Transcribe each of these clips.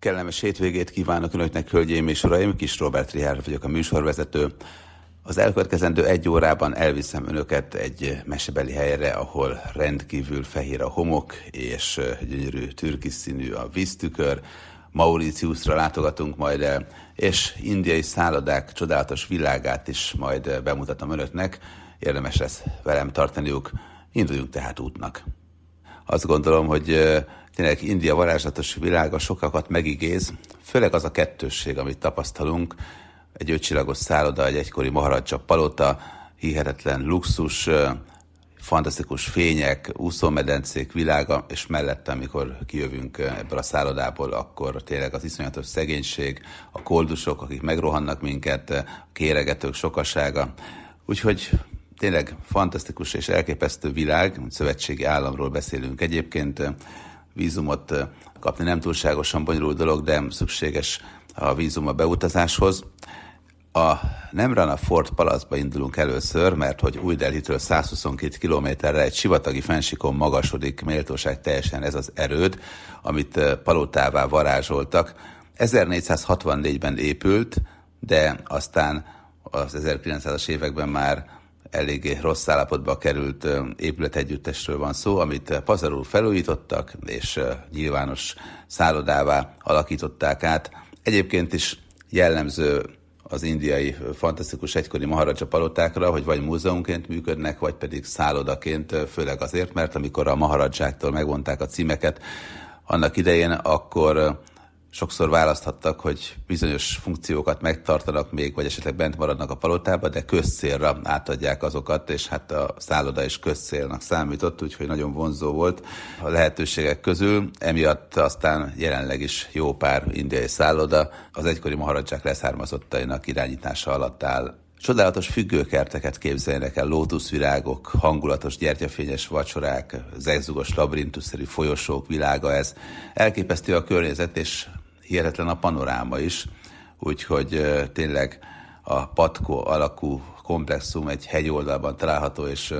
Kellemes hétvégét kívánok Önöknek, hölgyeim és uraim! Kis Robert Rihár vagyok a műsorvezető. Az elkövetkezendő egy órában elviszem Önöket egy mesebeli helyre, ahol rendkívül fehér a homok, és gyönyörű türkis színű a víztükör. Mauritiusra látogatunk majd el, és indiai szállodák csodálatos világát is majd bemutatom Önöknek. Érdemes lesz velem tartaniuk. Induljunk tehát útnak. Azt gondolom, hogy tényleg India varázslatos világa sokakat megigéz, főleg az a kettősség, amit tapasztalunk, egy ötcsillagos szálloda, egy egykori Maharajja palota, hihetetlen luxus, fantasztikus fények, úszómedencék világa, és mellette, amikor kijövünk ebből a szállodából, akkor tényleg az iszonyatos szegénység, a koldusok, akik megrohannak minket, a kéregetők sokasága. Úgyhogy tényleg fantasztikus és elképesztő világ, szövetségi államról beszélünk egyébként, vízumot kapni nem túlságosan bonyolult dolog, de szükséges a vízum a beutazáshoz. A Nemrana Fort Palacba indulunk először, mert hogy új Delhitről 122 kilométerre egy sivatagi fensikon magasodik méltóság teljesen ez az erőd, amit palotává varázsoltak. 1464-ben épült, de aztán az 1900-as években már eléggé rossz állapotba került épületegyüttesről van szó, amit pazarul felújítottak, és nyilvános szállodává alakították át. Egyébként is jellemző az indiai fantasztikus egykori Maharaja palotákra, hogy vagy múzeumként működnek, vagy pedig szállodaként, főleg azért, mert amikor a Maharajáktól megvonták a címeket annak idején, akkor sokszor választhattak, hogy bizonyos funkciókat megtartanak még, vagy esetleg bent maradnak a palotába, de közcélra átadják azokat, és hát a szálloda is közcélnak számított, úgyhogy nagyon vonzó volt a lehetőségek közül. Emiatt aztán jelenleg is jó pár indiai szálloda az egykori maharadzsák leszármazottainak irányítása alatt áll. Csodálatos függőkerteket képzeljenek el, lótuszvirágok, hangulatos gyertyafényes vacsorák, zegzugos labirintusszerű folyosók világa ez. Elképesztő a környezet, és hihetetlen a panoráma is, úgyhogy tényleg a patkó alakú komplexum egy hegyoldalban található, és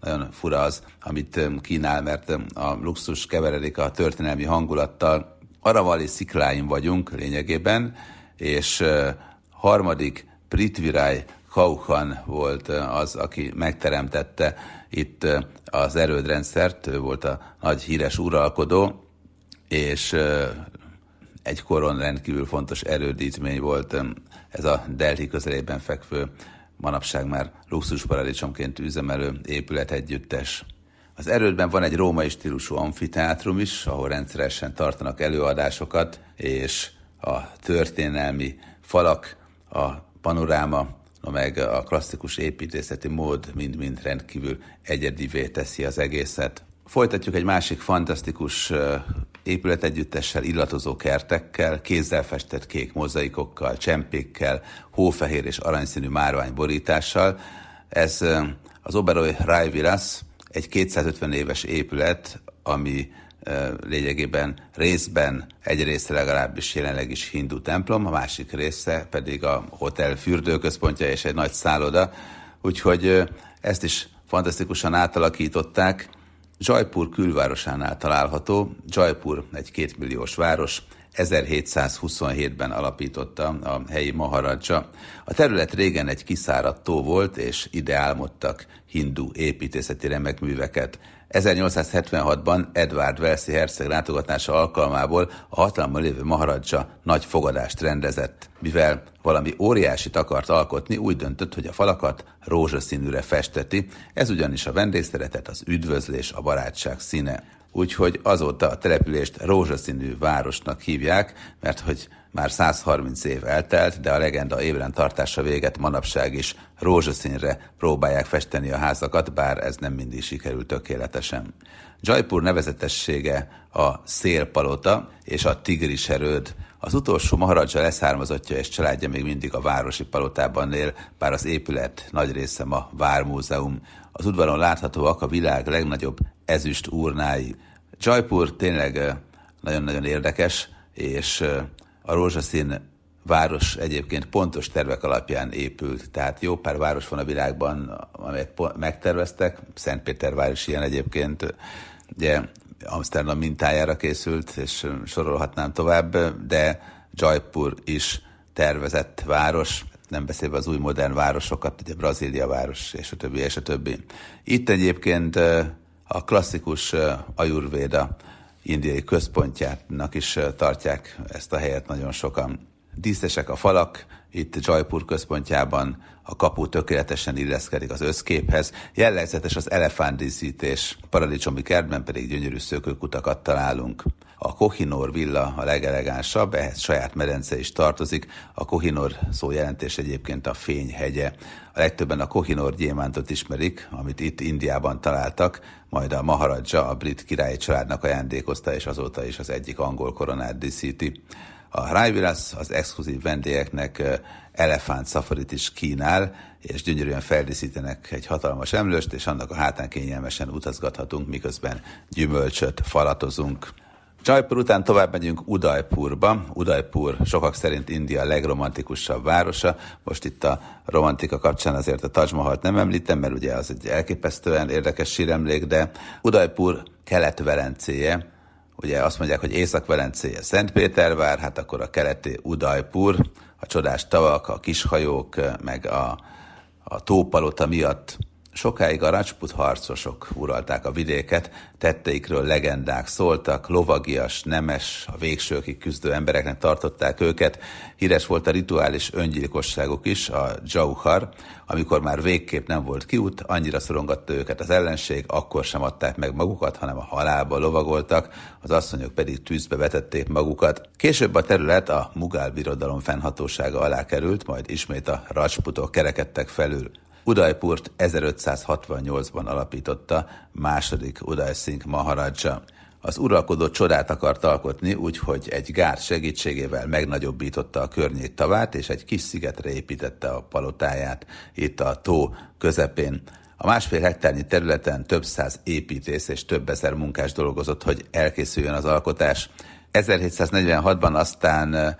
nagyon fura az, amit kínál, mert a luxus keveredik a történelmi hangulattal. Aravali szikláin vagyunk lényegében, és harmadik Pritviráj Kauhan volt az, aki megteremtette itt az erődrendszert, ő volt a nagy híres uralkodó, és egykoron rendkívül fontos erődítmény volt ez a Delhi közelében fekvő, manapság már luxusparadicsomként üzemelő épület együttes. Az erődben van egy római stílusú amfiteátrum is, ahol rendszeresen tartanak előadásokat, és a történelmi falak, a panoráma, meg a klasszikus építészeti mód mind-mind rendkívül egyedivé teszi az egészet. Folytatjuk egy másik fantasztikus épületegyüttessel, illatozó kertekkel, kézzel festett kék mozaikokkal, csempékkel, hófehér és aranyszínű márványborítással. Ez az Oberoi Rajviras, egy 250 éves épület, ami lényegében részben egy része legalábbis jelenleg is hindu templom, a másik része pedig a hotel fürdőközpontja és egy nagy szálloda, úgyhogy ezt is fantasztikusan átalakították, Jaipur külvárosánál található. Jaipur egy kétmilliós város, 1727-ben alapította a helyi Maharaja. A terület régen egy kiszáradt tó volt, és ide álmodtak hindu építészeti remekműveket. 1876-ban Edward Velszi herceg látogatása alkalmából a hatalmon lévő Maharaja nagy fogadást rendezett. Mivel valami óriásit akart alkotni, úgy döntött, hogy a falakat rózsaszínűre festeti, ez ugyanis a vendégszeretet, az üdvözlés, a barátság színe úgyhogy azóta a települést rózsaszínű városnak hívják, mert hogy már 130 év eltelt, de a legenda ébren tartása véget manapság is rózsaszínre próbálják festeni a házakat, bár ez nem mindig sikerül tökéletesen. Jaipur nevezetessége a szélpalota és a tigris erőd. Az utolsó Maharaja leszármazottja és családja még mindig a városi palotában él, bár az épület nagy része ma Vármúzeum. Az udvaron láthatóak a világ legnagyobb ezüst urnái. Jaipur tényleg nagyon-nagyon érdekes, és a rózsaszín város egyébként pontos tervek alapján épült. Tehát jó pár város van a világban, amelyet megterveztek, Szentpétervár is ilyen egyébként, ugye Amsterdam mintájára készült, és sorolhatnám tovább, de Jaipur is tervezett város, nem beszélve az új modern városokat, ugye Brazília város, és a többi, és a többi. Itt egyébként a klasszikus Ayurveda indiai központjának is tartják ezt a helyet nagyon sokan. Díszesek a falak, itt Jaipur központjában a kapu tökéletesen illeszkedik az összképhez. Jellegzetes az elefántdíszítés, paradicsomi kertben pedig gyönyörű szökőkutakat találunk. A Kohinor villa a legelegánsabb, ehhez saját medence is tartozik. A Kohinor szó jelentés egyébként a fényhegye. A legtöbben a Kohinor gyémántot ismerik, amit itt Indiában találtak, majd a Maharaja a brit királyi családnak ajándékozta, és azóta is az egyik angol koronát díszíti. A Rajvilas az exkluzív vendégeknek elefánt szafarit is kínál, és gyönyörűen feldíszítenek egy hatalmas emlőst, és annak a hátán kényelmesen utazgathatunk, miközben gyümölcsöt falatozunk. Jaipur után tovább megyünk Udaipurba. Udaipur sokak szerint India legromantikusabb városa. Most itt a romantika kapcsán azért a Taj Mahalt nem említem, mert ugye az egy elképesztően érdekes síremlék, de Udaipur kelet-velencéje, Ugye azt mondják, hogy Észak-Velencéje Szentpétervár, hát akkor a keleti Udajpur, a csodás tavak, a kishajók, meg a, a tópalota miatt Sokáig a Rajput harcosok uralták a vidéket, tetteikről legendák szóltak, lovagias, nemes, a végsőkig küzdő embereknek tartották őket. Híres volt a rituális öngyilkosságuk is, a Jauhar, amikor már végképp nem volt kiút, annyira szorongatta őket az ellenség, akkor sem adták meg magukat, hanem a halálba lovagoltak, az asszonyok pedig tűzbe vetették magukat. Később a terület a Mugál birodalom fennhatósága alá került, majd ismét a Rajputok kerekedtek felül. Udajpurt 1568-ban alapította második Udaj Singh Maharaja. Az uralkodó csodát akart alkotni, úgyhogy egy gár segítségével megnagyobbította a környék tavát, és egy kis szigetre építette a palotáját, itt a tó közepén. A másfél hektárnyi területen több száz építész és több ezer munkás dolgozott, hogy elkészüljön az alkotás. 1746-ban aztán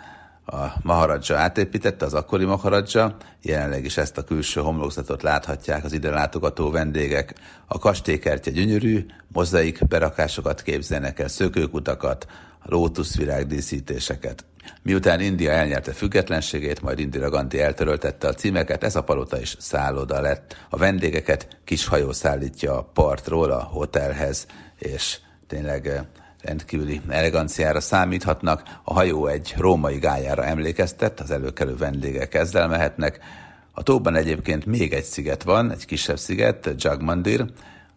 a Maharaja átépítette, az akkori Maharaja, jelenleg is ezt a külső homlokzatot láthatják az ide látogató vendégek. A kastélykertje gyönyörű, mozaik berakásokat képzelnek el, szökőkutakat, lótuszvirág díszítéseket. Miután India elnyerte függetlenségét, majd Indira Gandhi eltöröltette a címeket, ez a palota is szálloda lett. A vendégeket kis hajó szállítja a partról a hotelhez, és tényleg rendkívüli eleganciára számíthatnak. A hajó egy római gályára emlékeztet, az előkelő vendégek ezzel mehetnek. A tóban egyébként még egy sziget van, egy kisebb sziget, Jagmandir.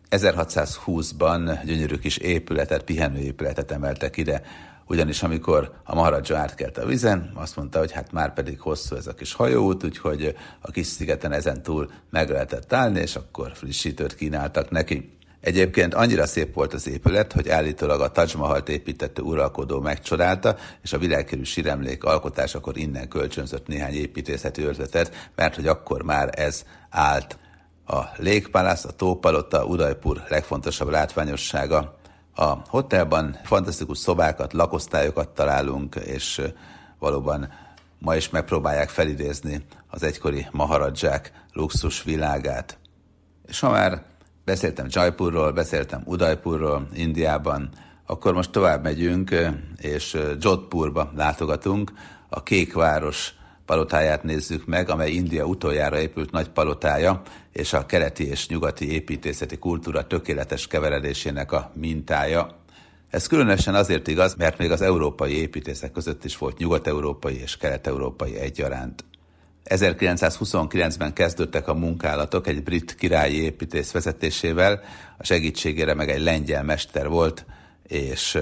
1620-ban gyönyörű kis épületet, pihenőépületet emeltek ide, ugyanis amikor a Maharaja átkelt a vizen, azt mondta, hogy hát már pedig hosszú ez a kis hajóút, úgyhogy a kis szigeten ezen túl meg lehetett állni, és akkor frissítőt kínáltak neki. Egyébként annyira szép volt az épület, hogy állítólag a Taj Mahalt építető uralkodó megcsodálta, és a világkerű síremlék alkotásakor innen kölcsönzött néhány építészeti ötletet, mert hogy akkor már ez állt. A Palace, a Tópalota, Udaipur legfontosabb látványossága. A hotelban fantasztikus szobákat, lakosztályokat találunk, és valóban ma is megpróbálják felidézni az egykori maharadzsák luxus világát. És ha már Beszéltem Jaipurról, beszéltem Udaipurról Indiában, akkor most tovább megyünk, és Jodhpurba látogatunk, a Kékváros palotáját nézzük meg, amely India utoljára épült nagy palotája, és a keleti és nyugati építészeti kultúra tökéletes keveredésének a mintája. Ez különösen azért igaz, mert még az európai építészek között is volt nyugat-európai és kelet-európai egyaránt. 1929-ben kezdődtek a munkálatok egy brit királyi építész vezetésével, a segítségére meg egy lengyel mester volt, és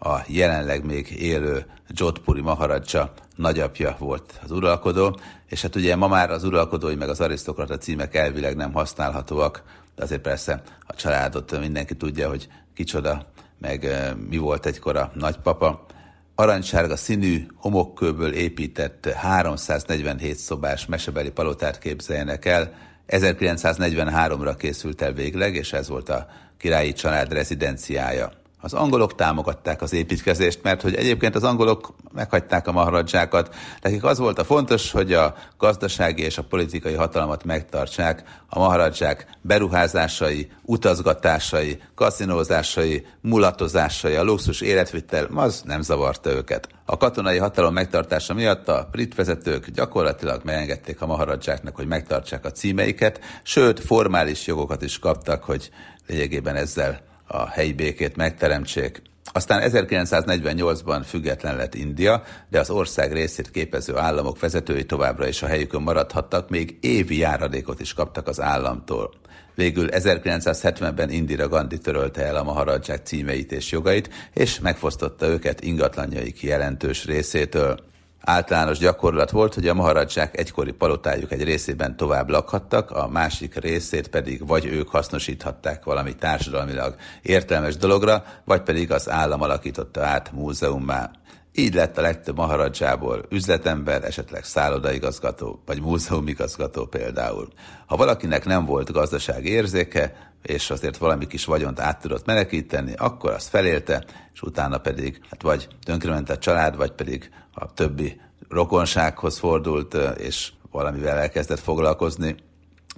a jelenleg még élő Jodhpuri Maharaja nagyapja volt az uralkodó, és hát ugye ma már az uralkodói meg az arisztokrata címek elvileg nem használhatóak, de azért persze a családot mindenki tudja, hogy kicsoda, meg mi volt egykor a nagypapa aranysárga színű homokkőből épített 347 szobás mesebeli palotát képzeljenek el. 1943-ra készült el végleg, és ez volt a királyi család rezidenciája. Az angolok támogatták az építkezést, mert hogy egyébként az angolok meghagyták a maharadzsákat. Nekik az volt a fontos, hogy a gazdasági és a politikai hatalmat megtartsák. A maharadzsák beruházásai, utazgatásai, kaszinózásai, mulatozásai, a luxus életvitel, az nem zavarta őket. A katonai hatalom megtartása miatt a brit vezetők gyakorlatilag megengedték a maharadzsáknak, hogy megtartsák a címeiket, sőt, formális jogokat is kaptak, hogy lényegében ezzel a helyi békét megteremtsék. Aztán 1948-ban független lett India, de az ország részét képező államok vezetői továbbra is a helyükön maradhattak, még évi járadékot is kaptak az államtól. Végül 1970-ben Indira Gandhi törölte el a maharadzsák címeit és jogait, és megfosztotta őket ingatlanjaik jelentős részétől. Általános gyakorlat volt, hogy a maharadzsák egykori palotájuk egy részében tovább lakhattak, a másik részét pedig vagy ők hasznosíthatták valami társadalmilag értelmes dologra, vagy pedig az állam alakította át múzeummá. Így lett a legtöbb maharadzsából üzletember, esetleg szállodaigazgató, vagy múzeumigazgató például. Ha valakinek nem volt gazdasági érzéke, és azért valami kis vagyont át tudott menekíteni, akkor azt felélte, és utána pedig hát vagy tönkrement a család, vagy pedig a többi rokonsághoz fordult, és valamivel elkezdett foglalkozni.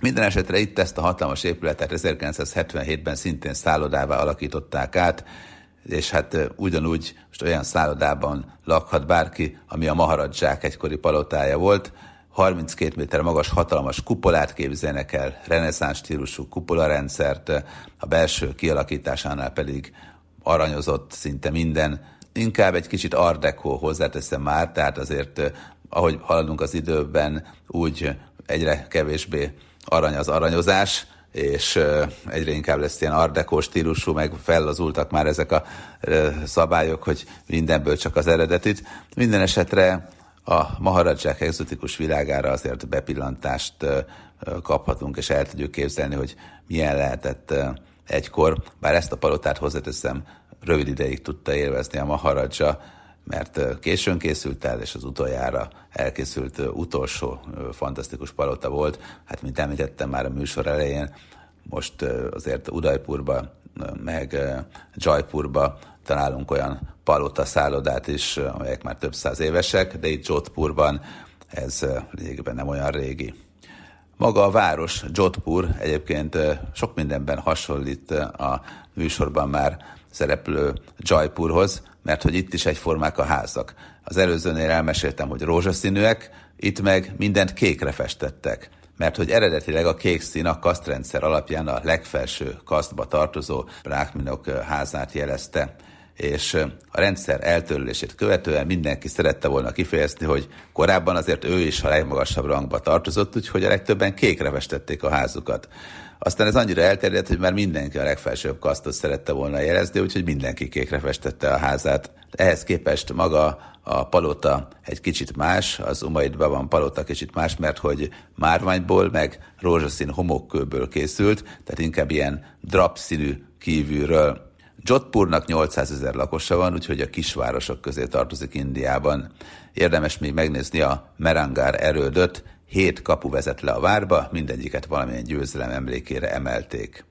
Minden esetre itt ezt a hatalmas épületet 1977-ben szintén szállodává alakították át, és hát ugyanúgy most olyan szállodában lakhat bárki, ami a Maharadzsák egykori palotája volt, 32 méter magas hatalmas kupolát képzelnek el, reneszánsz stílusú kupolarendszert, a belső kialakításánál pedig aranyozott szinte minden, inkább egy kicsit art deco hozzáteszem már, tehát azért ahogy haladunk az időben, úgy egyre kevésbé arany az aranyozás, és egyre inkább lesz ilyen art deco stílusú, meg fellazultak már ezek a szabályok, hogy mindenből csak az eredetit. Minden esetre a Maharadzsák egzotikus világára azért bepillantást kaphatunk, és el tudjuk képzelni, hogy milyen lehetett egykor, bár ezt a palotát hozzáteszem, rövid ideig tudta élvezni a Maharadzsa, mert későn készült el, és az utoljára elkészült utolsó fantasztikus palota volt. Hát, mint említettem már a műsor elején, most azért Udajpurba, meg Jaipurba találunk olyan palota szállodát is, amelyek már több száz évesek, de itt Jodhpurban ez lényegében nem olyan régi. Maga a város, Jodhpur egyébként sok mindenben hasonlít a műsorban már szereplő Jaipurhoz, mert hogy itt is egyformák a házak. Az előzőnél elmeséltem, hogy rózsaszínűek, itt meg mindent kékre festettek mert hogy eredetileg a kék szín a kasztrendszer alapján a legfelső kasztba tartozó brákminok házát jelezte és a rendszer eltörlését követően mindenki szerette volna kifejezni, hogy korábban azért ő is a legmagasabb rangba tartozott, úgyhogy a legtöbben kékre festették a házukat. Aztán ez annyira elterjedt, hogy már mindenki a legfelsőbb kasztot szerette volna jelezni, úgyhogy mindenki kékre festette a házát. Ehhez képest maga a palota egy kicsit más, az Umaidban van palota kicsit más, mert hogy márványból, meg rózsaszín homokkőből készült, tehát inkább ilyen drapszínű kívülről. Jodhpurnak 800 ezer lakosa van, úgyhogy a kisvárosok közé tartozik Indiában. Érdemes még megnézni a Merangár erődöt, hét kapu vezet le a várba, mindegyiket valamilyen győzelem emlékére emelték.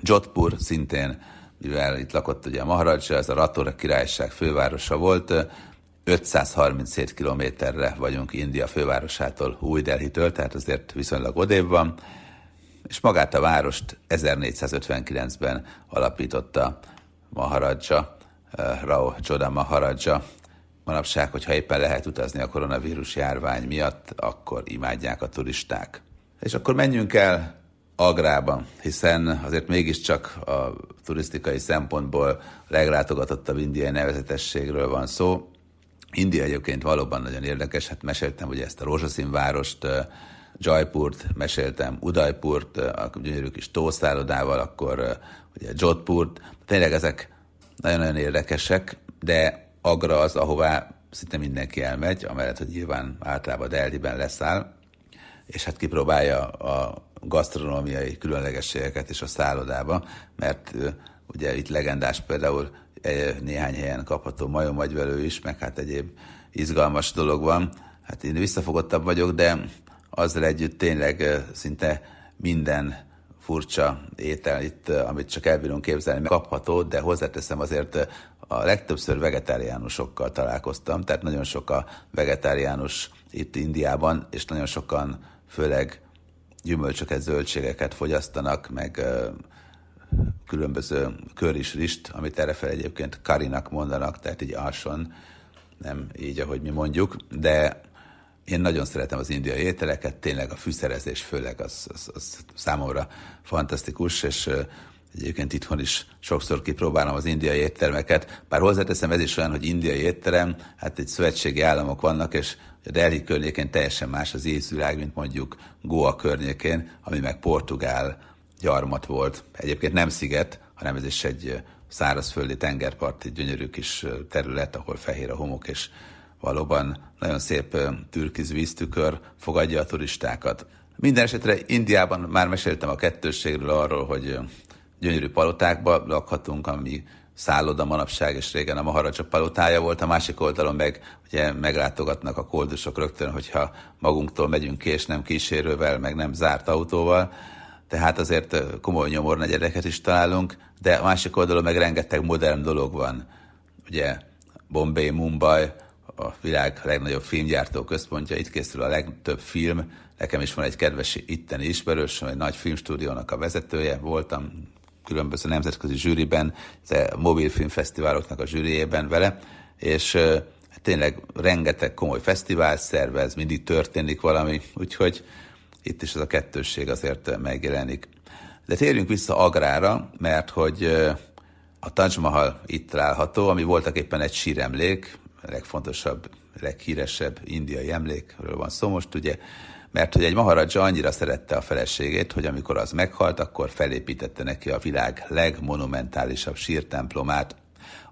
Jodhpur szintén, mivel itt lakott ugye a Maharajja, ez a Ratora királyság fővárosa volt, 537 kilométerre vagyunk India fővárosától, Új Delhi-től, tehát azért viszonylag odébb van, és magát a várost 1459-ben alapította Maharaja, eh, Rao Csoda Maharaja. Manapság, hogyha éppen lehet utazni a koronavírus járvány miatt, akkor imádják a turisták. És akkor menjünk el Agrába, hiszen azért mégiscsak a turisztikai szempontból leglátogatottabb indiai nevezetességről van szó. India egyébként valóban nagyon érdekes, hát meséltem hogy ezt a rózsaszín várost, eh, Jaipurt, meséltem Udaipurt, a gyönyörű kis tószállodával, akkor ugye Jodhpurt, tényleg ezek nagyon-nagyon érdekesek, de Agra az, ahová szinte mindenki elmegy, amellett, hogy nyilván általában Delhi-ben leszáll, és hát kipróbálja a gasztronómiai különlegességeket is a szállodába, mert ugye itt legendás például néhány helyen kapható majom is, meg hát egyéb izgalmas dolog van. Hát én visszafogottabb vagyok, de azzal együtt tényleg szinte minden furcsa étel itt, amit csak elbírunk képzelni, kapható, de hozzáteszem azért a legtöbbször vegetáriánusokkal találkoztam, tehát nagyon sok a vegetáriánus itt Indiában, és nagyon sokan főleg gyümölcsöket, zöldségeket fogyasztanak, meg különböző köris rist, amit erre egyébként karinak mondanak, tehát így alson, nem így, ahogy mi mondjuk, de én nagyon szeretem az indiai ételeket, tényleg a fűszerezés főleg az, az, az számomra fantasztikus, és egyébként itthon is sokszor kipróbálom az indiai éttermeket, bár hozzáteszem ez is olyan, hogy indiai étterem, hát egy szövetségi államok vannak, és a Delhi környékén teljesen más az ízvilág, mint mondjuk Goa környékén, ami meg portugál gyarmat volt. Egyébként nem sziget, hanem ez is egy szárazföldi tengerparti gyönyörű kis terület, ahol fehér a homok, és valóban nagyon szép türkiz víztükör fogadja a turistákat. Minden esetre Indiában már meséltem a kettősségről arról, hogy gyönyörű palotákba lakhatunk, ami szálloda manapság, és régen a Maharaja palotája volt, a másik oldalon meg ugye meglátogatnak a koldusok rögtön, hogyha magunktól megyünk ki, és nem kísérővel, meg nem zárt autóval, tehát azért komoly nyomornegyedeket is találunk, de a másik oldalon meg rengeteg modern dolog van. Ugye Bombay, Mumbai, a világ legnagyobb filmgyártó központja, itt készül a legtöbb film. Nekem is van egy kedves itteni ismerős, egy nagy filmstúdiónak a vezetője, voltam különböző nemzetközi zsűriben, a mobilfilmfesztiváloknak a zsűriében vele, és hát tényleg rengeteg komoly fesztivál szervez, mindig történik valami, úgyhogy itt is ez a kettősség azért megjelenik. De térjünk vissza Agrára, mert hogy a Taj Mahal itt található, ami voltak éppen egy síremlék, legfontosabb, leghíresebb indiai emlékről van szó most, ugye, mert hogy egy Maharaja annyira szerette a feleségét, hogy amikor az meghalt, akkor felépítette neki a világ legmonumentálisabb sírtemplomát.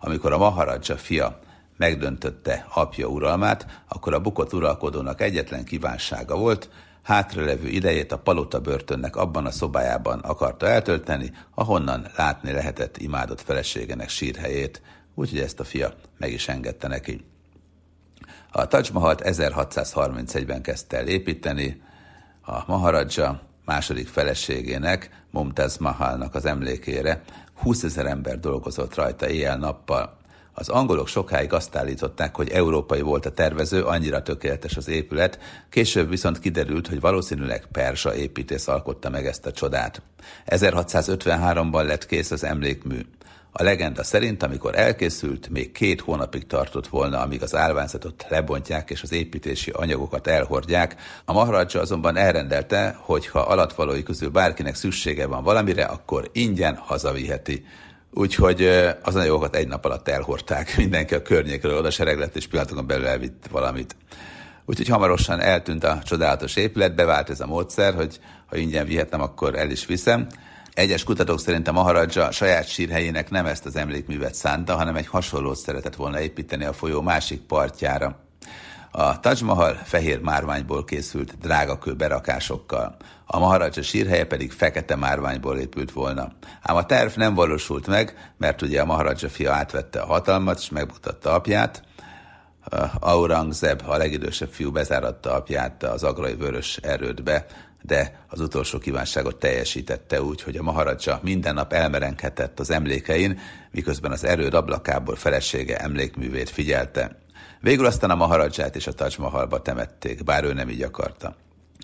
Amikor a Maharaja fia megdöntötte apja uralmát, akkor a bukott uralkodónak egyetlen kívánsága volt, hátralevő idejét a palota börtönnek abban a szobájában akarta eltölteni, ahonnan látni lehetett imádott feleségenek sírhelyét, úgyhogy ezt a fia meg is engedte neki. A Taj Mahalt 1631-ben kezdte el építeni, a Maharaja második feleségének, Mumtaz Mahalnak az emlékére 20 ezer ember dolgozott rajta éjjel-nappal. Az angolok sokáig azt állították, hogy európai volt a tervező, annyira tökéletes az épület, később viszont kiderült, hogy valószínűleg Persa építész alkotta meg ezt a csodát. 1653-ban lett kész az emlékmű. A legenda szerint, amikor elkészült, még két hónapig tartott volna, amíg az állványzatot lebontják és az építési anyagokat elhordják. A Maharaja azonban elrendelte, hogy ha alatvalói közül bárkinek szüksége van valamire, akkor ingyen hazaviheti. Úgyhogy az anyagokat egy nap alatt elhordták, mindenki a környékről oda sereglett, és pillanatokon belül elvitt valamit. Úgyhogy hamarosan eltűnt a csodálatos épület, bevált ez a módszer, hogy ha ingyen vihetem, akkor el is viszem. Egyes kutatók szerint a Maharaja saját sírhelyének nem ezt az emlékművet szánta, hanem egy hasonlót szeretett volna építeni a folyó másik partjára. A Taj Mahal fehér márványból készült drágakő berakásokkal, a Maharaja sírhelye pedig fekete márványból épült volna. Ám a terv nem valósult meg, mert ugye a Maharaja fia átvette a hatalmat, és megmutatta apját, Aurangzeb, a legidősebb fiú bezáratta apját az agrai vörös erődbe, de az utolsó kívánságot teljesítette úgy, hogy a Maharaja minden nap elmerenkedett az emlékein, miközben az erőd ablakából felesége emlékművét figyelte. Végül aztán a Maharaját és a Taj Mahalba temették, bár ő nem így akarta.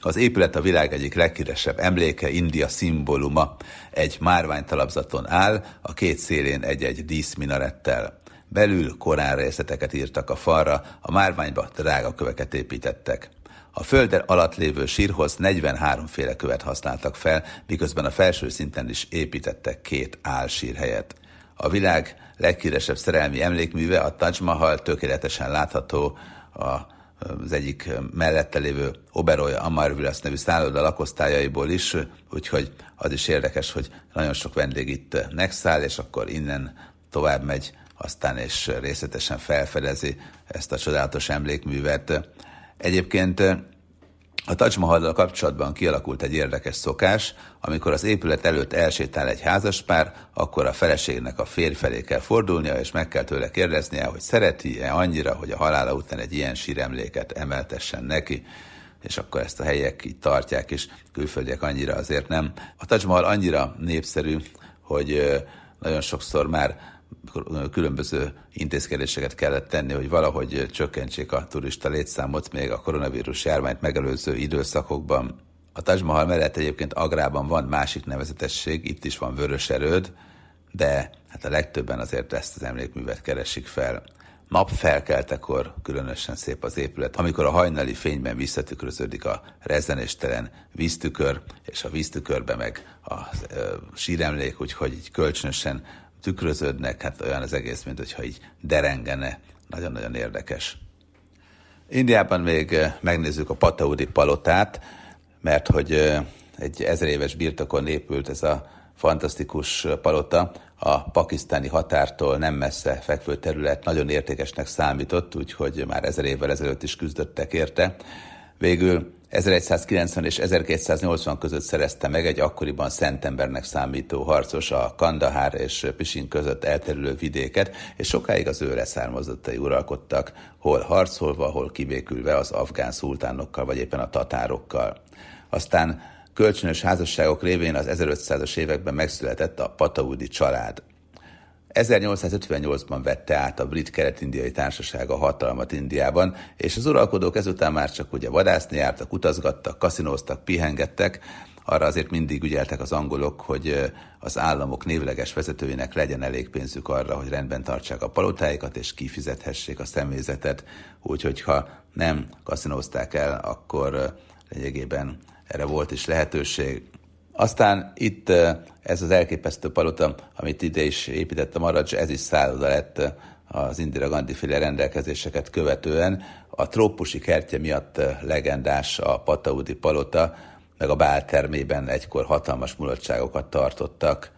Az épület a világ egyik leghíresebb emléke, India szimbóluma. Egy márványtalapzaton áll, a két szélén egy-egy díszminarettel. Belül korán részleteket írtak a falra, a márványba drága köveket építettek. A föld alatt lévő sírhoz 43 féle követ használtak fel, miközben a felső szinten is építettek két álsírhelyet. A világ leghíresebb szerelmi emlékműve, a Taj Mahal tökéletesen látható a az egyik mellette lévő Oberoi Amarvilas nevű szálloda lakosztályaiból is, úgyhogy az is érdekes, hogy nagyon sok vendég itt megszáll, és akkor innen tovább megy, aztán és részletesen felfedezi ezt a csodálatos emlékművet. Egyébként a Taj Mahallal kapcsolatban kialakult egy érdekes szokás, amikor az épület előtt elsétál egy házaspár, akkor a feleségnek a férj felé kell fordulnia, és meg kell tőle kérdeznie, hogy szereti-e annyira, hogy a halála után egy ilyen síremléket emeltessen neki. és akkor ezt a helyek így tartják, és külföldiek annyira azért nem. A Taj Mahal annyira népszerű, hogy nagyon sokszor már különböző intézkedéseket kellett tenni, hogy valahogy csökkentsék a turista létszámot még a koronavírus járványt megelőző időszakokban. A Taj Mahal mellett egyébként Agrában van másik nevezetesség, itt is van vörös erőd, de hát a legtöbben azért ezt az emlékművet keresik fel. Nap felkeltekor különösen szép az épület, amikor a hajnali fényben visszatükröződik a rezenéstelen víztükör, és a víztükörbe meg a síremlék, úgyhogy így kölcsönösen tükröződnek, hát olyan az egész, mint hogyha így derengene. Nagyon-nagyon érdekes. Indiában még megnézzük a Pataudi palotát, mert hogy egy ezer éves birtokon épült ez a fantasztikus palota, a pakisztáni határtól nem messze fekvő terület nagyon értékesnek számított, úgyhogy már ezer évvel ezelőtt is küzdöttek érte. Végül 1190 és 1280 között szerezte meg egy akkoriban szentembernek számító harcos a Kandahár és Pisin között elterülő vidéket, és sokáig az ő leszármazottai uralkodtak, hol harcolva, hol kibékülve az afgán szultánokkal, vagy éppen a tatárokkal. Aztán kölcsönös házasságok révén az 1500-as években megszületett a Pataudi család. 1858-ban vette át a brit kelet-indiai társaság a hatalmat Indiában, és az uralkodók ezután már csak ugye vadászni jártak, utazgattak, kaszinóztak, pihengettek, arra azért mindig ügyeltek az angolok, hogy az államok névleges vezetőinek legyen elég pénzük arra, hogy rendben tartsák a palotáikat, és kifizethessék a személyzetet. Úgyhogy ha nem kaszinózták el, akkor lényegében erre volt is lehetőség. Aztán itt ez az elképesztő palota, amit ide is épített a Maradzs, ez is szálloda lett az Indira Gandhi féle rendelkezéseket követően. A trópusi kertje miatt legendás a Pataudi palota, meg a báltermében egykor hatalmas mulatságokat tartottak.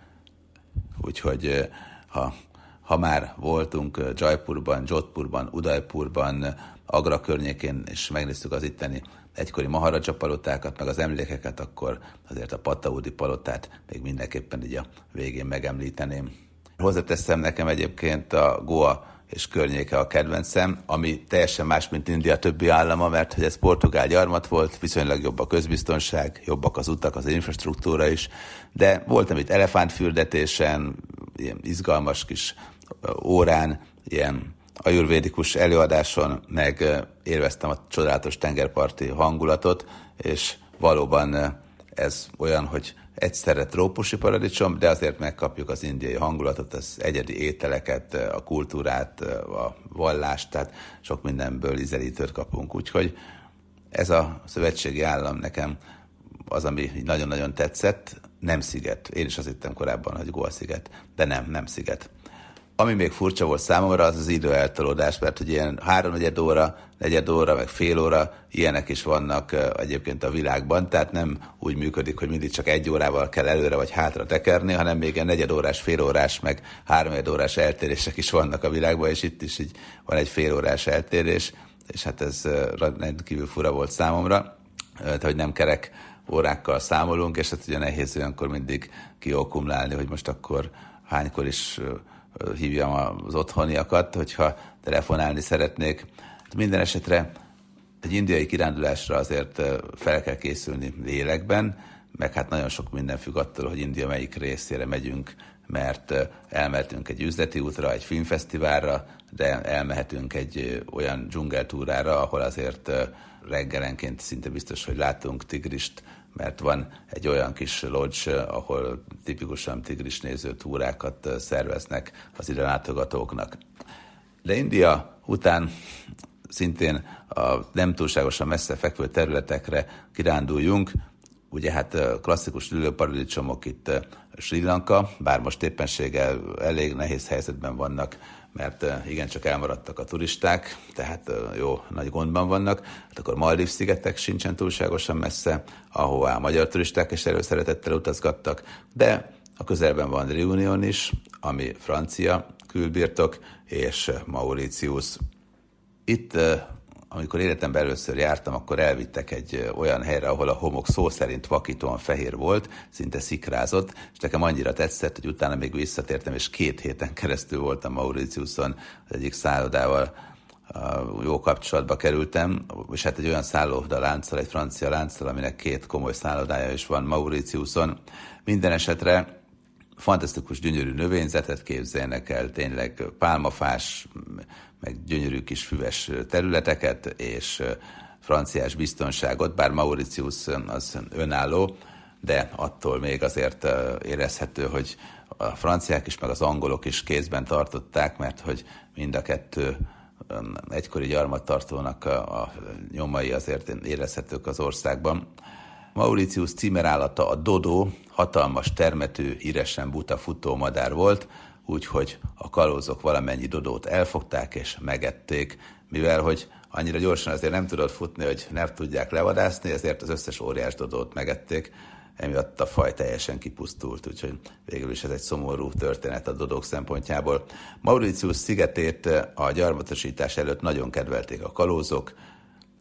Úgyhogy ha, ha már voltunk Jaipurban, Jodhpurban, Udaipurban, Agra környékén, és megnéztük az itteni egykori Maharaja palotákat, meg az emlékeket, akkor azért a Pataudi palotát még mindenképpen így a végén megemlíteném. Hozzáteszem nekem egyébként a Goa és környéke a kedvencem, ami teljesen más, mint India többi állama, mert hogy ez portugál gyarmat volt, viszonylag jobb a közbiztonság, jobbak az utak, az infrastruktúra is, de voltam itt elefántfürdetésen, ilyen izgalmas kis órán, ilyen ajurvédikus előadáson meg élveztem a csodálatos tengerparti hangulatot, és valóban ez olyan, hogy egyszerre trópusi paradicsom, de azért megkapjuk az indiai hangulatot, az egyedi ételeket, a kultúrát, a vallást, tehát sok mindenből ízelítőt kapunk. Úgyhogy ez a szövetségi állam nekem az, ami nagyon-nagyon tetszett, nem sziget. Én is azt hittem korábban, hogy Goa sziget, de nem, nem sziget. Ami még furcsa volt számomra, az az idő eltolódás, mert hogy ilyen háromnegyed óra, negyed óra, meg fél óra, ilyenek is vannak egyébként a világban, tehát nem úgy működik, hogy mindig csak egy órával kell előre vagy hátra tekerni, hanem még egy negyed órás, fél órás, meg három órás eltérések is vannak a világban, és itt is így van egy fél órás eltérés, és hát ez rendkívül fura volt számomra, hogy nem kerek órákkal számolunk, és hát ugye nehéz olyankor mindig kiokumlálni, hogy most akkor hánykor is hívjam az otthoniakat, hogyha telefonálni szeretnék. Minden esetre egy indiai kirándulásra azért fel kell készülni lélekben, meg hát nagyon sok minden függ attól, hogy India melyik részére megyünk, mert elmehetünk egy üzleti útra, egy filmfesztiválra, de elmehetünk egy olyan dzsungeltúrára, ahol azért reggelenként szinte biztos, hogy látunk tigrist, mert van egy olyan kis lodge, ahol tipikusan tigris néző túrákat szerveznek az ide látogatóknak. De India után szintén a nem túlságosan messze fekvő területekre kiránduljunk, ugye hát klasszikus ülőparadicsomok itt Sri Lanka, bár most éppenséggel elég nehéz helyzetben vannak mert igencsak elmaradtak a turisták, tehát jó nagy gondban vannak. Hát akkor Maldiv szigetek sincsen túlságosan messze, ahová a magyar turisták is előszeretettel utazgattak, de a közelben van Reunion is, ami francia külbirtok, és Mauritius. Itt amikor életemben először jártam, akkor elvittek egy olyan helyre, ahol a homok szó szerint vakítóan fehér volt, szinte szikrázott, és nekem annyira tetszett, hogy utána még visszatértem, és két héten keresztül voltam Mauritiuson az egyik szállodával jó kapcsolatba kerültem, és hát egy olyan szálloda lánccal, egy francia lánccal, aminek két komoly szállodája is van Mauritiuson. Minden esetre fantasztikus gyönyörű növényzetet képzeljenek el, tényleg pálmafás, meg gyönyörű kis füves területeket, és franciás biztonságot, bár Mauritius az önálló, de attól még azért érezhető, hogy a franciák is, meg az angolok is kézben tartották, mert hogy mind a kettő egykori gyarmattartónak a, a nyomai azért érezhetők az országban. Mauritius címerállata a Dodo, hatalmas termető, híresen buta futómadár volt, úgyhogy a kalózok valamennyi dodót elfogták és megették, mivel hogy annyira gyorsan azért nem tudott futni, hogy nem tudják levadászni, ezért az összes óriás dodót megették, emiatt a faj teljesen kipusztult, úgyhogy végül is ez egy szomorú történet a dodók szempontjából. Mauritius szigetét a gyarmatosítás előtt nagyon kedvelték a kalózok,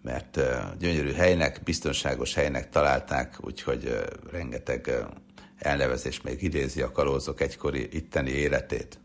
mert gyönyörű helynek, biztonságos helynek találták, úgyhogy rengeteg elnevezés még idézi a kalózok egykori itteni életét.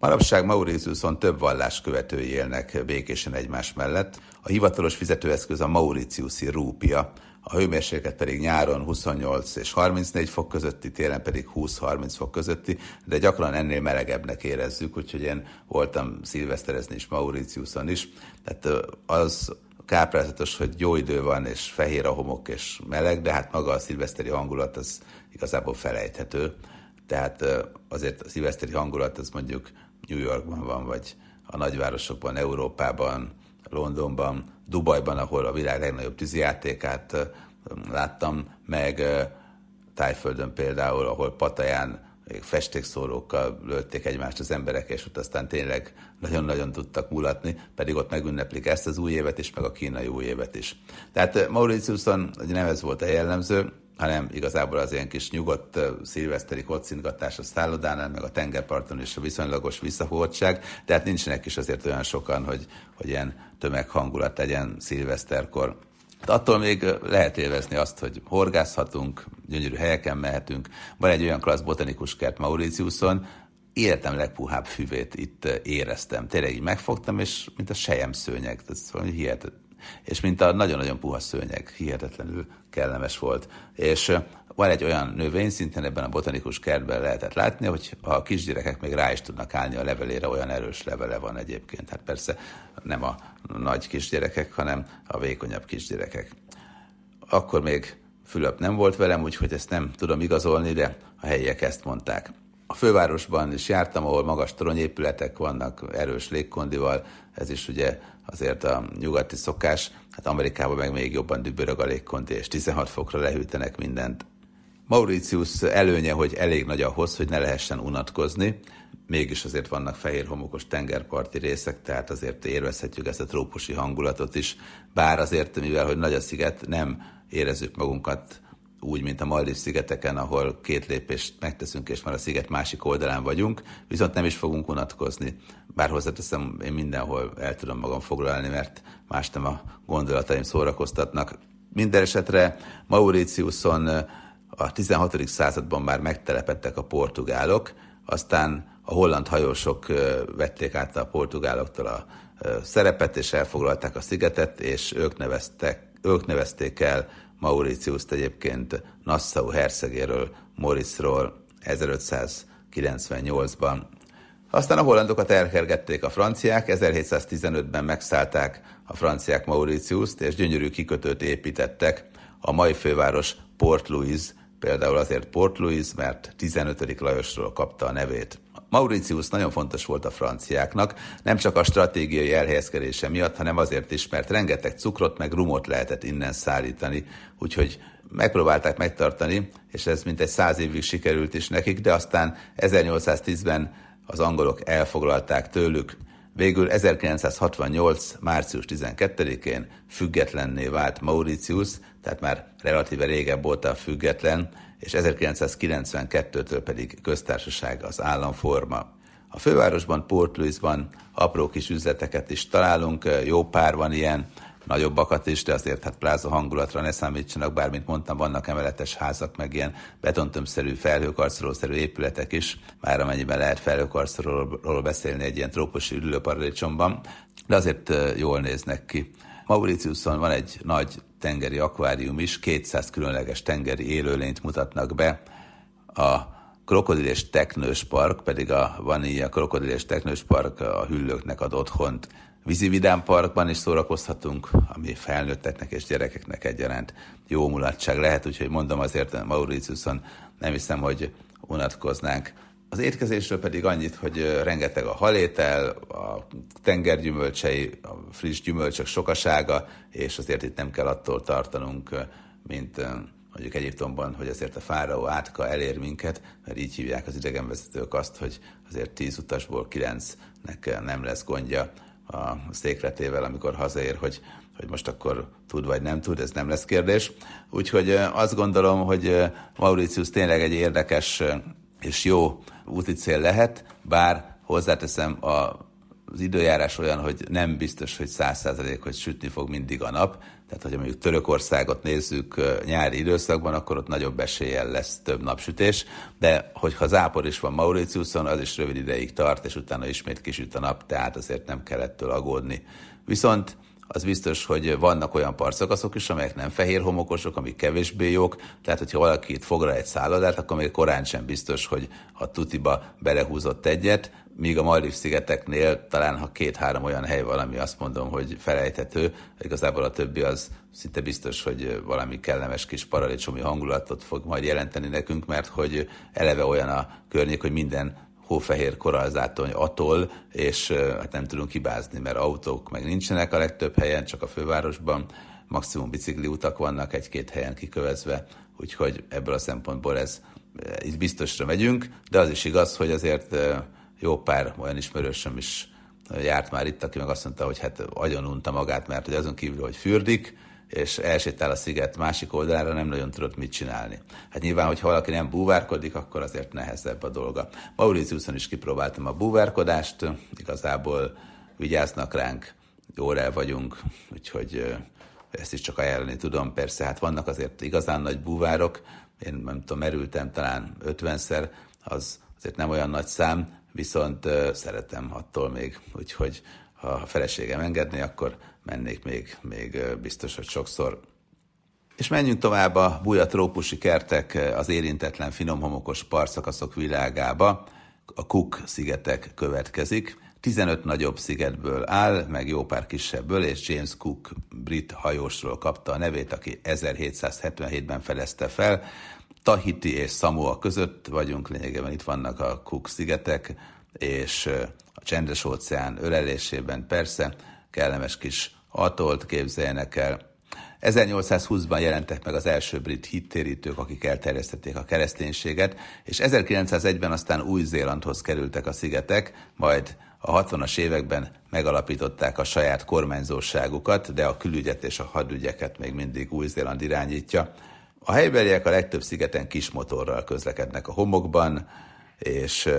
Manapság Mauritiuson több vallás követői élnek békésen egymás mellett. A hivatalos fizetőeszköz a Mauritiusi rúpia, a hőmérséklet pedig nyáron 28 és 34 fok közötti, télen pedig 20-30 fok közötti, de gyakran ennél melegebbnek érezzük, úgyhogy én voltam szilveszterezni is Mauritiuson is. Tehát az káprázatos, hogy jó idő van, és fehér a homok, és meleg, de hát maga a szilveszteri hangulat az igazából felejthető. Tehát azért a szilveszteri hangulat az mondjuk New Yorkban van, vagy a nagyvárosokban, Európában, Londonban, Dubajban, ahol a világ legnagyobb tűzijátékát láttam, meg Tájföldön például, ahol Pataján festékszórókkal lőtték egymást az emberek, és ott aztán tényleg nagyon-nagyon tudtak mulatni, pedig ott megünneplik ezt az új évet is, meg a kínai új évet is. Tehát Mauritiuson nem ez volt a jellemző, hanem igazából az ilyen kis nyugodt szilveszteri kocintgatás a szállodánál, meg a tengerparton és a viszonylagos visszafogtság, tehát nincsenek is azért olyan sokan, hogy, hogy ilyen tömeghangulat legyen szilveszterkor. Attól még lehet élvezni azt, hogy horgászhatunk, gyönyörű helyeken mehetünk. Van egy olyan klassz botanikus kert Mauritiuson, életem legpuhább füvét itt éreztem. Tényleg így megfogtam, és mint a sejem szőnyeg, ez valami hihetetlen és mint a nagyon-nagyon puha szőnyeg, hihetetlenül kellemes volt. És van egy olyan növény, szintén ebben a botanikus kertben lehetett látni, hogy a kisgyerekek még rá is tudnak állni a levelére, olyan erős levele van egyébként. Hát persze nem a nagy kisgyerekek, hanem a vékonyabb kisgyerekek. Akkor még Fülöp nem volt velem, úgyhogy ezt nem tudom igazolni, de a helyiek ezt mondták. A fővárosban is jártam, ahol magas toronyépületek vannak, erős légkondival, ez is ugye azért a nyugati szokás, hát Amerikában meg még jobban dübörög a légkondi, és 16 fokra lehűtenek mindent. Mauritius előnye, hogy elég nagy ahhoz, hogy ne lehessen unatkozni, mégis azért vannak fehér homokos tengerparti részek, tehát azért érvezhetjük ezt a trópusi hangulatot is, bár azért, mivel hogy nagy a sziget, nem érezzük magunkat úgy, mint a Maldív szigeteken, ahol két lépést megteszünk, és már a sziget másik oldalán vagyunk, viszont nem is fogunk unatkozni. Bár hozzáteszem, én mindenhol el tudom magam foglalni, mert más nem a gondolataim szórakoztatnak. Minden esetre Mauritiuson a 16. században már megtelepettek a portugálok, aztán a holland hajósok vették át a portugáloktól a szerepet, és elfoglalták a szigetet, és ők, neveztek, ők nevezték el Mauritius egyébként Nassau hercegéről, Morisról 1598-ban. Aztán a hollandokat elkergették a franciák, 1715-ben megszállták a franciák Mauritius-t, és gyönyörű kikötőt építettek. A mai főváros Port Louis, például azért Port Louis, mert 15. Lajosról kapta a nevét. Mauritius nagyon fontos volt a franciáknak, nem csak a stratégiai elhelyezkedése miatt, hanem azért is, mert rengeteg cukrot meg rumot lehetett innen szállítani, úgyhogy megpróbálták megtartani, és ez mintegy száz évig sikerült is nekik, de aztán 1810-ben az angolok elfoglalták tőlük. Végül 1968. március 12-én függetlenné vált Mauritius, tehát már relatíve régebb volt a független, és 1992-től pedig köztársaság az államforma. A fővárosban, Port Louisban apró kis üzleteket is találunk, jó pár van ilyen, nagyobbakat is, de azért hát pláza hangulatra ne számítsanak, bár mint mondtam, vannak emeletes házak, meg ilyen betontömszerű felhőkarcolószerű épületek is, már amennyiben lehet felhőkarcolóról beszélni egy ilyen trópusi ülőparadicsomban, de azért jól néznek ki. Mauritiuson van egy nagy tengeri akvárium is, 200 különleges tengeri élőlényt mutatnak be. A Krokodil és Teknős Park, pedig a Vanilla Krokodil és Teknős Park a hüllőknek ad otthont. Vízi Vidám Parkban is szórakozhatunk, ami felnőtteknek és gyerekeknek egyaránt jó mulatság lehet, úgyhogy mondom azért Mauritiuson nem hiszem, hogy unatkoznánk. Az étkezésről pedig annyit, hogy rengeteg a halétel, a tengergyümölcsei, a friss gyümölcsök sokasága, és azért itt nem kell attól tartanunk, mint mondjuk Egyiptomban, hogy azért a fáraó átka elér minket, mert így hívják az idegenvezetők azt, hogy azért tíz utasból kilencnek nem lesz gondja a székletével, amikor hazaér, hogy, hogy most akkor tud vagy nem tud, ez nem lesz kérdés. Úgyhogy azt gondolom, hogy Mauritius tényleg egy érdekes és jó úti cél lehet, bár hozzáteszem, a, az időjárás olyan, hogy nem biztos, hogy száz százalék, hogy sütni fog mindig a nap, tehát, hogyha mondjuk Törökországot nézzük nyári időszakban, akkor ott nagyobb eséllyel lesz több napsütés, de hogyha zápor is van Mauritiuson, az is rövid ideig tart, és utána ismét kisüt a nap, tehát azért nem kell ettől aggódni. Viszont az biztos, hogy vannak olyan partszakaszok is, amelyek nem fehér homokosok, amik kevésbé jók, tehát hogyha valaki itt fog rá egy szállodát, akkor még korán sem biztos, hogy a tutiba belehúzott egyet, míg a Maldiv szigeteknél talán ha két-három olyan hely van, ami azt mondom, hogy felejthető, igazából a többi az szinte biztos, hogy valami kellemes kis paradicsomi hangulatot fog majd jelenteni nekünk, mert hogy eleve olyan a környék, hogy minden hófehér korallzátony atol, és hát nem tudunk hibázni, mert autók meg nincsenek a legtöbb helyen, csak a fővárosban, maximum bicikli utak vannak egy-két helyen kikövezve, úgyhogy ebből a szempontból ez itt biztosra megyünk, de az is igaz, hogy azért jó pár olyan ismerősöm is járt már itt, aki meg azt mondta, hogy hát agyon unta magát, mert hogy azon kívül, hogy fürdik, és elsétál a sziget másik oldalára, nem nagyon tudott mit csinálni. Hát nyilván, hogyha valaki nem búvárkodik, akkor azért nehezebb a dolga. Mauritiuson is kipróbáltam a búvárkodást, igazából vigyáznak ránk, jól vagyunk, úgyhogy ezt is csak ajánlani tudom. Persze, hát vannak azért igazán nagy búvárok, én nem tudom, merültem talán 50-szer, az azért nem olyan nagy szám, viszont szeretem attól még, úgyhogy ha a feleségem engedné, akkor mennék még, még biztos, hogy sokszor. És menjünk tovább a buja trópusi kertek, az érintetlen finomhomokos partszakaszok világába. A Cook szigetek következik. 15 nagyobb szigetből áll, meg jó pár kisebből, és James Cook brit hajósról kapta a nevét, aki 1777-ben fedezte fel. Tahiti és Samoa között vagyunk, lényegében itt vannak a Cook szigetek, és a csendes óceán ölelésében persze kellemes kis atolt képzeljenek el. 1820-ban jelentek meg az első brit hittérítők, akik elterjesztették a kereszténységet, és 1901-ben aztán Új-Zélandhoz kerültek a szigetek, majd a 60-as években megalapították a saját kormányzóságukat, de a külügyet és a hadügyeket még mindig Új-Zéland irányítja. A helybeliek a legtöbb szigeten kis motorral közlekednek a homokban, és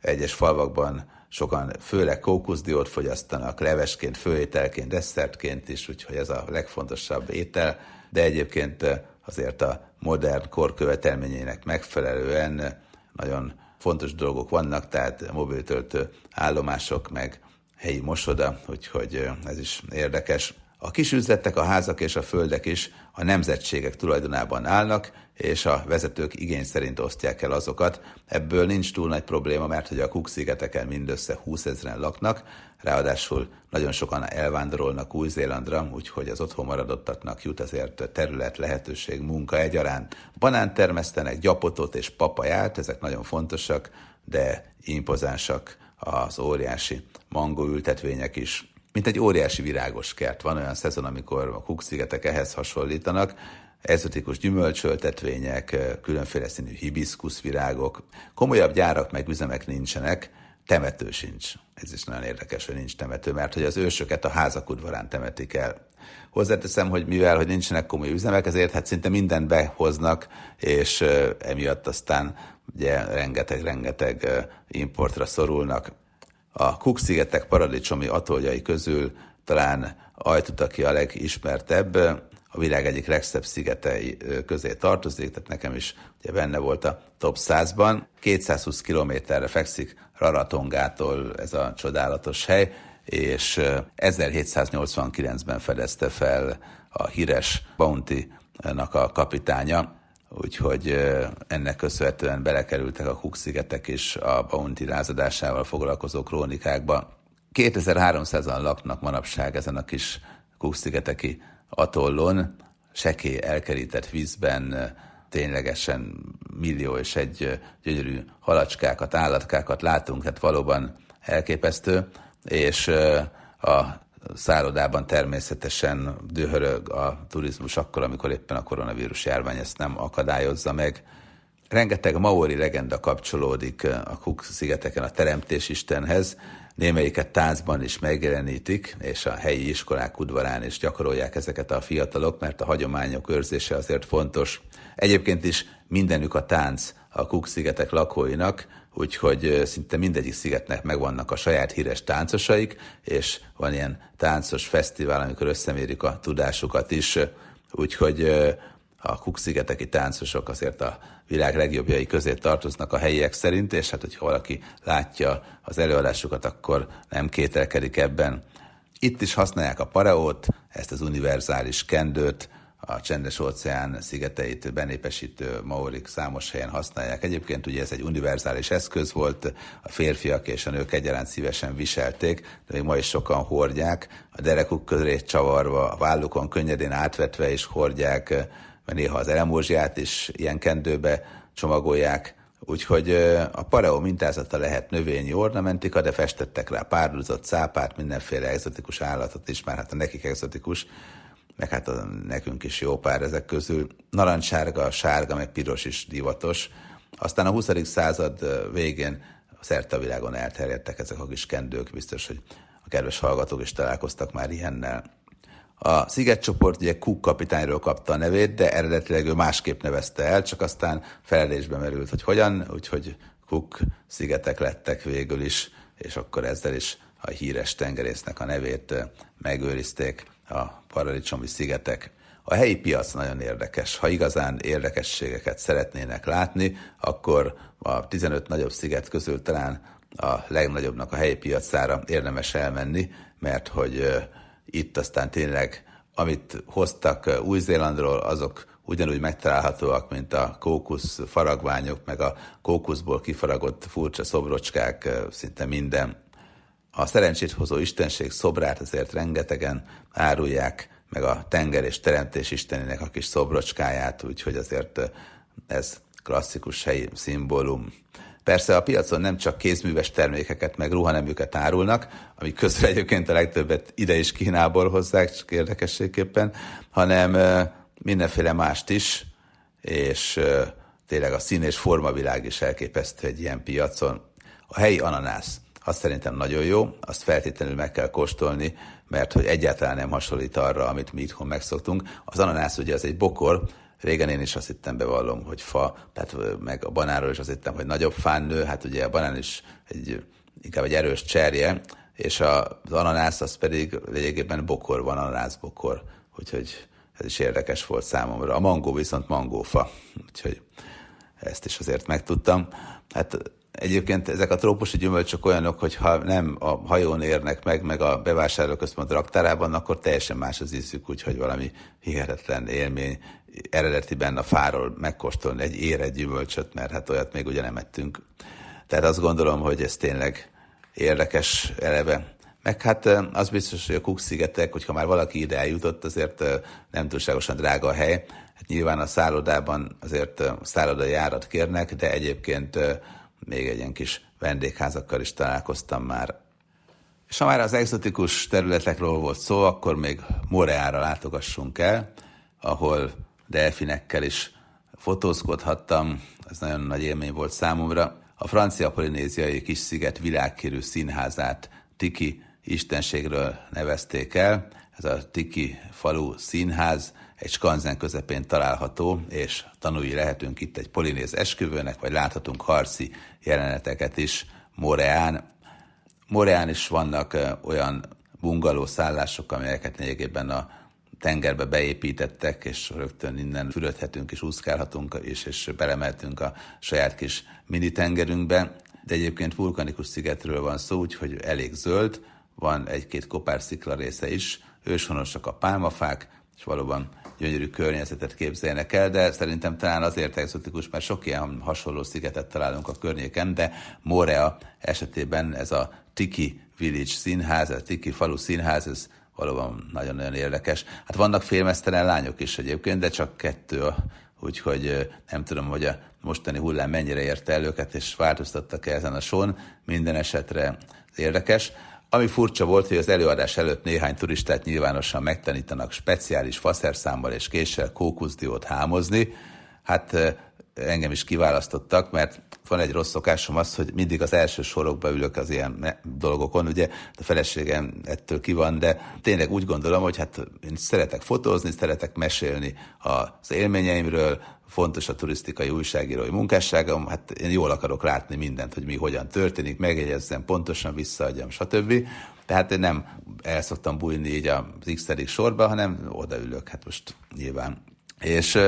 egyes falvakban sokan főleg kókuszdiót fogyasztanak, levesként, főételként, desszertként is, úgyhogy ez a legfontosabb étel, de egyébként azért a modern kor követelményének megfelelően nagyon fontos dolgok vannak, tehát mobiltöltő állomások, meg helyi mosoda, úgyhogy ez is érdekes. A kisüzletek, a házak és a földek is a nemzetségek tulajdonában állnak, és a vezetők igény szerint osztják el azokat. Ebből nincs túl nagy probléma, mert hogy a Cook-szigeteken mindössze 20 ezeren laknak, ráadásul nagyon sokan elvándorolnak Új-Zélandra, úgyhogy az otthon maradottaknak jut ezért terület, lehetőség, munka egyaránt. Banánt termesztenek, gyapotot és papaját, ezek nagyon fontosak, de impozánsak az óriási mangó ültetvények is mint egy óriási virágos kert. Van olyan szezon, amikor a Cook-szigetek ehhez hasonlítanak, ezotikus gyümölcsöltetvények, különféle színű hibiszkusz virágok, komolyabb gyárak meg üzemek nincsenek, temető sincs. Ez is nagyon érdekes, hogy nincs temető, mert hogy az ősöket a házak udvarán temetik el. Hozzáteszem, hogy mivel hogy nincsenek komoly üzemek, ezért hát szinte mindent behoznak, és emiatt aztán ugye rengeteg-rengeteg importra szorulnak. A Cook-szigetek paradicsomi atoljai közül talán Ajtut, aki a legismertebb, a világ egyik legszebb szigetei közé tartozik, tehát nekem is ugye benne volt a top 100-ban. 220 kilométerre fekszik Raratongától ez a csodálatos hely, és 1789-ben fedezte fel a híres Bounty-nak a kapitánya, úgyhogy ennek köszönhetően belekerültek a Cook-szigetek is a Bounty rázadásával foglalkozó krónikákba. 2300-an laknak manapság ezen a kis Cook-szigeteki atollon, seké elkerített vízben ténylegesen millió és egy gyönyörű halacskákat, állatkákat látunk, tehát valóban elképesztő, és a szállodában természetesen dühörög a turizmus akkor, amikor éppen a koronavírus járvány ezt nem akadályozza meg. Rengeteg maori legenda kapcsolódik a Cook-szigeteken a teremtés istenhez, némelyiket táncban is megjelenítik, és a helyi iskolák udvarán is gyakorolják ezeket a fiatalok, mert a hagyományok őrzése azért fontos. Egyébként is mindenük a tánc a Cook-szigetek lakóinak, úgyhogy szinte mindegyik szigetnek megvannak a saját híres táncosaik, és van ilyen táncos fesztivál, amikor összemérik a tudásukat is, úgyhogy a Cook-szigeteki táncosok azért a világ legjobbjai közé tartoznak a helyiek szerint, és hát hogyha valaki látja az előadásukat, akkor nem kételkedik ebben. Itt is használják a paraót, ezt az univerzális kendőt, a csendes óceán szigeteit benépesítő maorik számos helyen használják. Egyébként ugye ez egy univerzális eszköz volt, a férfiak és a nők egyaránt szívesen viselték, de még ma is sokan hordják, a derekuk köré csavarva, a vállukon könnyedén átvetve is hordják, mert néha az elemózsiát is ilyen kendőbe csomagolják, úgyhogy a pareo mintázata lehet növényi ornamentika, de festettek rá párduzott szápát, mindenféle egzotikus állatot is, már hát a nekik egzotikus, meg hát a, nekünk is jó pár ezek közül. Narancssárga, sárga, meg piros is divatos. Aztán a 20. század végén szerte a világon elterjedtek ezek a kis kendők, biztos, hogy a kedves hallgatók is találkoztak már ilyennel. A szigetcsoport ugye Cook kapitányról kapta a nevét, de eredetileg ő másképp nevezte el, csak aztán felelésbe merült, hogy hogyan, úgyhogy Cook szigetek lettek végül is, és akkor ezzel is a híres tengerésznek a nevét megőrizték a paradicsomi szigetek. A helyi piac nagyon érdekes. Ha igazán érdekességeket szeretnének látni, akkor a 15 nagyobb sziget közül talán a legnagyobbnak a helyi piacára érdemes elmenni, mert hogy itt aztán tényleg, amit hoztak Új-Zélandról, azok ugyanúgy megtalálhatóak, mint a kókusz faragványok, meg a kókuszból kifaragott furcsa szobrocskák, szinte minden. A szerencsét hozó istenség szobrát azért rengetegen árulják, meg a tenger és teremtés istenének a kis szobrocskáját, úgyhogy azért ez klasszikus helyi szimbólum. Persze a piacon nem csak kézműves termékeket, meg ruhaneműket árulnak, amik közül egyébként a legtöbbet ide is Kínából hozzák, csak érdekességképpen, hanem mindenféle mást is, és tényleg a szín és formavilág is elképesztő egy ilyen piacon. A helyi ananász, az szerintem nagyon jó, azt feltétlenül meg kell kóstolni, mert hogy egyáltalán nem hasonlít arra, amit mi itthon megszoktunk. Az ananász ugye az egy bokor, Régen én is azt hittem, bevallom, hogy fa, tehát meg a banáról is azt hittem, hogy nagyobb fán nő, hát ugye a banán is egy, inkább egy erős cserje, és az ananász az pedig lényegében bokor van, ananászbokor, úgyhogy ez is érdekes volt számomra. A mangó viszont mangófa, úgyhogy ezt is azért megtudtam. Hát Egyébként ezek a trópusi gyümölcsök olyanok, hogy ha nem a hajón érnek meg, meg a bevásárlóközpont raktárában, akkor teljesen más az ízük, úgyhogy valami hihetetlen élmény eredetiben a fáról megkóstolni egy éred gyümölcsöt, mert hát olyat még ugye nem ettünk. Tehát azt gondolom, hogy ez tényleg érdekes eleve. Meg hát az biztos, hogy a Cook-szigetek, hogyha már valaki ide eljutott, azért nem túlságosan drága a hely. Hát nyilván a szállodában azért szállodai járat kérnek, de egyébként még egy ilyen kis vendégházakkal is találkoztam már. És ha már az exotikus területekről volt szó, akkor még Moreára látogassunk el, ahol delfinekkel is fotózkodhattam, ez nagyon nagy élmény volt számomra. A francia polinéziai kis sziget világkérű színházát Tiki istenségről nevezték el. Ez a Tiki falu színház egy skanzen közepén található, és tanulni lehetünk itt egy polinéz esküvőnek, vagy láthatunk harci jeleneteket is Moreán. Moreán is vannak olyan bungaló szállások, amelyeket lényegében a tengerbe beépítettek, és rögtön innen fürödhetünk és úszkálhatunk, és, és belemeltünk a saját kis mini tengerünkbe. De egyébként vulkanikus szigetről van szó, úgyhogy elég zöld, van egy-két kopár szikla része is, őshonosak a pálmafák, és valóban gyönyörű környezetet képzeljenek el, de szerintem talán azért egzotikus, mert sok ilyen hasonló szigetet találunk a környéken, de Morea esetében ez a Tiki Village színház, a Tiki falu színház, ez valóban nagyon-nagyon érdekes. Hát vannak félmeztelen lányok is egyébként, de csak kettő, úgyhogy nem tudom, hogy a mostani hullám mennyire érte el őket, és változtattak -e ezen a son. Minden esetre érdekes. Ami furcsa volt, hogy az előadás előtt néhány turistát nyilvánosan megtanítanak speciális faszerszámmal és késsel kókuszdiót hámozni. Hát engem is kiválasztottak, mert van egy rossz szokásom az, hogy mindig az első sorokba ülök az ilyen dolgokon, ugye a feleségem ettől ki van, de tényleg úgy gondolom, hogy hát én szeretek fotózni, szeretek mesélni az élményeimről, fontos a turisztikai újságírói munkásságom, hát én jól akarok látni mindent, hogy mi hogyan történik, megjegyezzem, pontosan visszaadjam, stb. Tehát én nem el szoktam bújni így az x sorba, hanem odaülök, hát most nyilván. És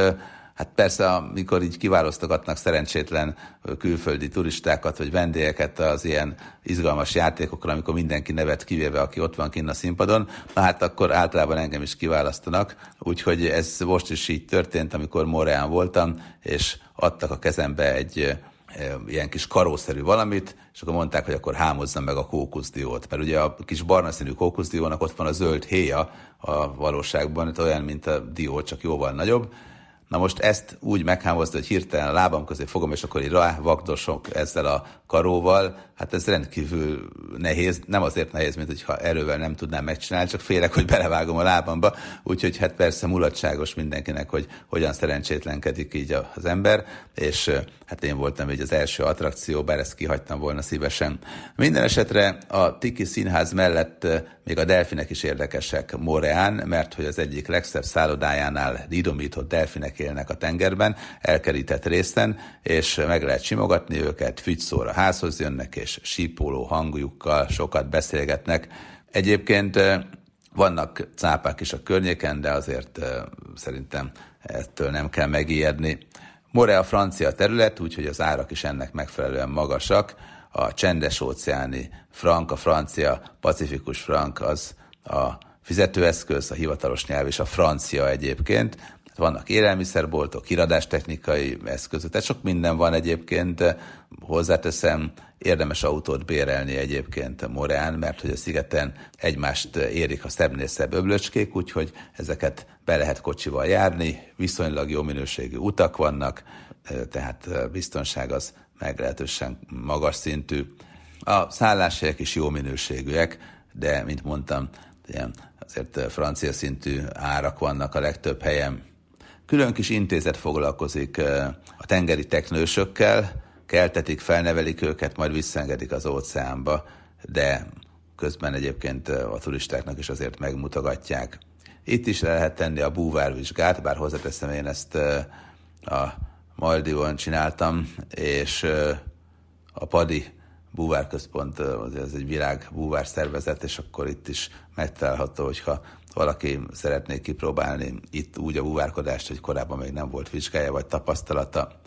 Hát persze, amikor így kiválasztogatnak szerencsétlen külföldi turistákat, vagy vendégeket az ilyen izgalmas játékokra, amikor mindenki nevet kivéve, aki ott van kinn a színpadon, na hát akkor általában engem is kiválasztanak. Úgyhogy ez most is így történt, amikor Moreán voltam, és adtak a kezembe egy ilyen kis karószerű valamit, és akkor mondták, hogy akkor hámozzam meg a kókuszdiót. Mert ugye a kis barna színű kókuszdiónak ott van a zöld héja a valóságban, olyan, mint a dió, csak jóval nagyobb, Na most ezt úgy meghámozni, hogy hirtelen a lábam közé fogom, és akkor így vagdosok ezzel a karóval, hát ez rendkívül nehéz, nem azért nehéz, mint hogyha erővel nem tudnám megcsinálni, csak félek, hogy belevágom a lábamba, úgyhogy hát persze mulatságos mindenkinek, hogy hogyan szerencsétlenkedik így az ember, és hát én voltam így az első attrakció, bár ezt kihagytam volna szívesen. Minden esetre a Tiki Színház mellett még a delfinek is érdekesek Moreán, mert hogy az egyik legszebb szállodájánál idomított delfinek élnek a tengerben, elkerített részen, és meg lehet simogatni őket, fügyszóra házhoz jönnek, és sípoló hangjukkal sokat beszélgetnek. Egyébként vannak cápák is a környéken, de azért szerintem ettől nem kell megijedni. More a francia terület, úgyhogy az árak is ennek megfelelően magasak. A csendes óceáni frank, a francia pacifikus frank az a fizetőeszköz, a hivatalos nyelv és a francia egyébként. Vannak élelmiszerboltok, híradástechnikai eszközök, tehát sok minden van egyébként. Hozzáteszem, érdemes autót bérelni egyébként Moreán, mert hogy a szigeten egymást érik a szebbnél szebb öblöcskék, úgyhogy ezeket be lehet kocsival járni, viszonylag jó minőségű utak vannak, tehát biztonság az meglehetősen magas szintű. A szálláshelyek is jó minőségűek, de mint mondtam, azért francia szintű árak vannak a legtöbb helyen. Külön kis intézet foglalkozik a tengeri teknősökkel, keltetik, felnevelik őket, majd visszaengedik az óceánba, de közben egyébként a turistáknak is azért megmutogatják. Itt is le lehet tenni a búvárvizsgát, bár hozzáteszem, én ezt a Maldivon csináltam, és a Padi búvárközpont, az egy világ búvár és akkor itt is megtalálható, hogyha valaki szeretné kipróbálni itt úgy a búvárkodást, hogy korábban még nem volt vizsgája vagy tapasztalata.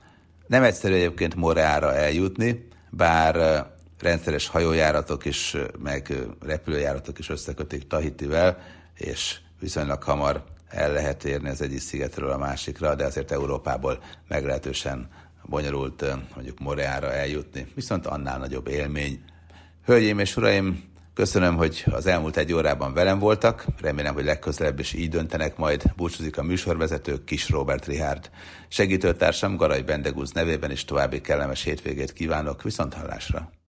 Nem egyszerű egyébként Moreára eljutni, bár rendszeres hajójáratok is, meg repülőjáratok is összekötik Tahitivel, és viszonylag hamar el lehet érni az egyik szigetről a másikra, de azért Európából meglehetősen bonyolult mondjuk Moreára eljutni, viszont annál nagyobb élmény. Hölgyeim és uraim, köszönöm, hogy az elmúlt egy órában velem voltak, remélem, hogy legközelebb is így döntenek, majd búcsúzik a műsorvezető Kis Robert Rihárd. Segítőtársam Garai Bendegúz nevében is további kellemes hétvégét kívánok, viszont hallásra!